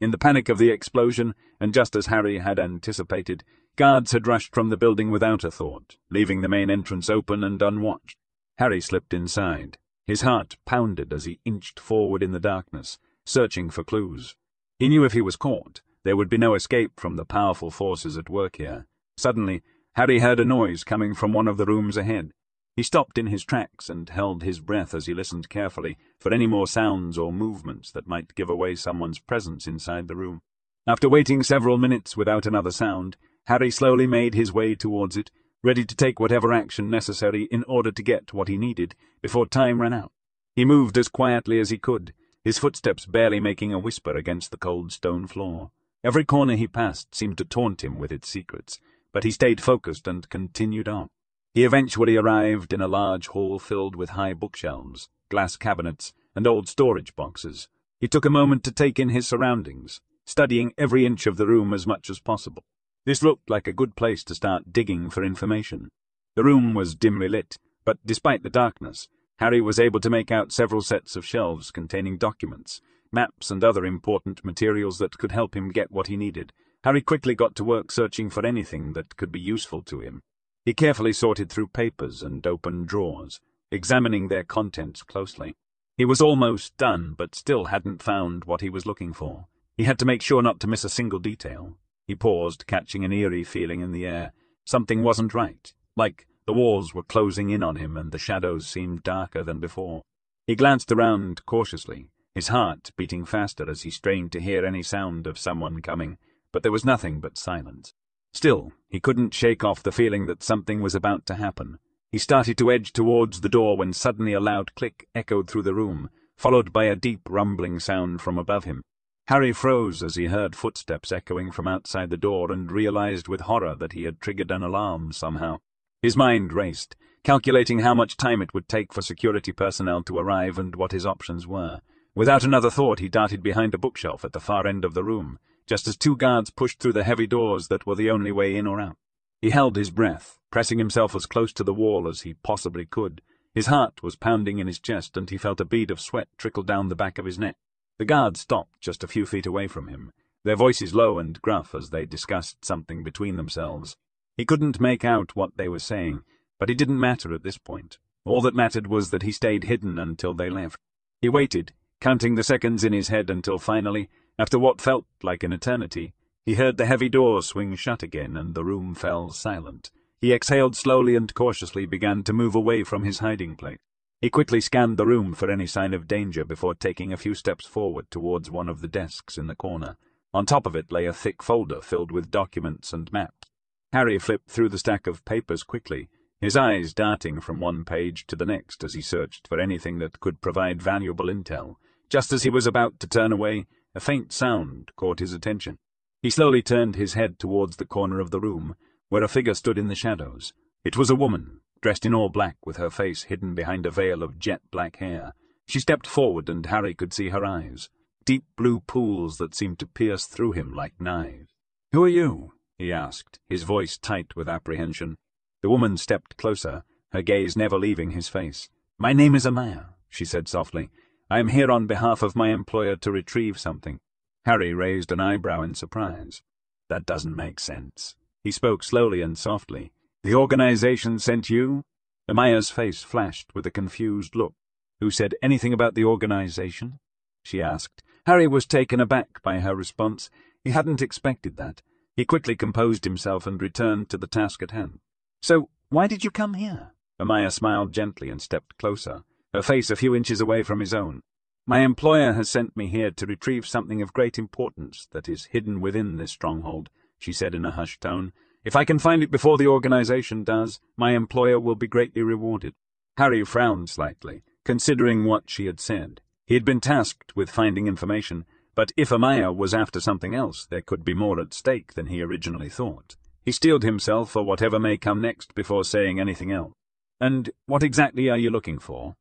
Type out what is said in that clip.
In the panic of the explosion, and just as Harry had anticipated, guards had rushed from the building without a thought, leaving the main entrance open and unwatched. Harry slipped inside. His heart pounded as he inched forward in the darkness, searching for clues. He knew if he was caught, there would be no escape from the powerful forces at work here. Suddenly, Harry heard a noise coming from one of the rooms ahead. He stopped in his tracks and held his breath as he listened carefully for any more sounds or movements that might give away someone's presence inside the room. After waiting several minutes without another sound, Harry slowly made his way towards it, ready to take whatever action necessary in order to get what he needed before time ran out. He moved as quietly as he could, his footsteps barely making a whisper against the cold stone floor. Every corner he passed seemed to taunt him with its secrets, but he stayed focused and continued on. He eventually arrived in a large hall filled with high bookshelves, glass cabinets, and old storage boxes. He took a moment to take in his surroundings, studying every inch of the room as much as possible. This looked like a good place to start digging for information. The room was dimly lit, but despite the darkness, Harry was able to make out several sets of shelves containing documents, maps, and other important materials that could help him get what he needed. Harry quickly got to work searching for anything that could be useful to him. He carefully sorted through papers and opened drawers, examining their contents closely. He was almost done, but still hadn't found what he was looking for. He had to make sure not to miss a single detail. He paused, catching an eerie feeling in the air. Something wasn't right, like the walls were closing in on him and the shadows seemed darker than before. He glanced around cautiously, his heart beating faster as he strained to hear any sound of someone coming, but there was nothing but silence. Still, he couldn't shake off the feeling that something was about to happen. He started to edge towards the door when suddenly a loud click echoed through the room, followed by a deep rumbling sound from above him. Harry froze as he heard footsteps echoing from outside the door and realized with horror that he had triggered an alarm somehow. His mind raced, calculating how much time it would take for security personnel to arrive and what his options were. Without another thought, he darted behind a bookshelf at the far end of the room, just as two guards pushed through the heavy doors that were the only way in or out. He held his breath, pressing himself as close to the wall as he possibly could. His heart was pounding in his chest, and he felt a bead of sweat trickle down the back of his neck. The guards stopped just a few feet away from him, their voices low and gruff as they discussed something between themselves. He couldn't make out what they were saying, but it didn't matter at this point. All that mattered was that he stayed hidden until they left. He waited, counting the seconds in his head until finally, after what felt like an eternity, he heard the heavy door swing shut again and the room fell silent. He exhaled slowly and cautiously began to move away from his hiding place. He quickly scanned the room for any sign of danger before taking a few steps forward towards one of the desks in the corner. On top of it lay a thick folder filled with documents and maps. Harry flipped through the stack of papers quickly, his eyes darting from one page to the next as he searched for anything that could provide valuable intel. Just as he was about to turn away, a faint sound caught his attention. He slowly turned his head towards the corner of the room, where a figure stood in the shadows. It was a woman, dressed in all black with her face hidden behind a veil of jet black hair. She stepped forward and Harry could see her eyes, deep blue pools that seemed to pierce through him like knives. Who are you? he asked, his voice tight with apprehension. The woman stepped closer, her gaze never leaving his face. My name is Amaya, she said softly. I am here on behalf of my employer to retrieve something. Harry raised an eyebrow in surprise. That doesn't make sense. He spoke slowly and softly. The organization sent you? Amaya's face flashed with a confused look. Who said anything about the organization? she asked. Harry was taken aback by her response. He hadn't expected that. He quickly composed himself and returned to the task at hand. So, why did you come here? Amaya smiled gently and stepped closer her face a few inches away from his own. My employer has sent me here to retrieve something of great importance that is hidden within this stronghold, she said in a hushed tone. If I can find it before the organization does, my employer will be greatly rewarded. Harry frowned slightly, considering what she had said. He had been tasked with finding information, but if Amaya was after something else, there could be more at stake than he originally thought. He steeled himself for whatever may come next before saying anything else. And what exactly are you looking for?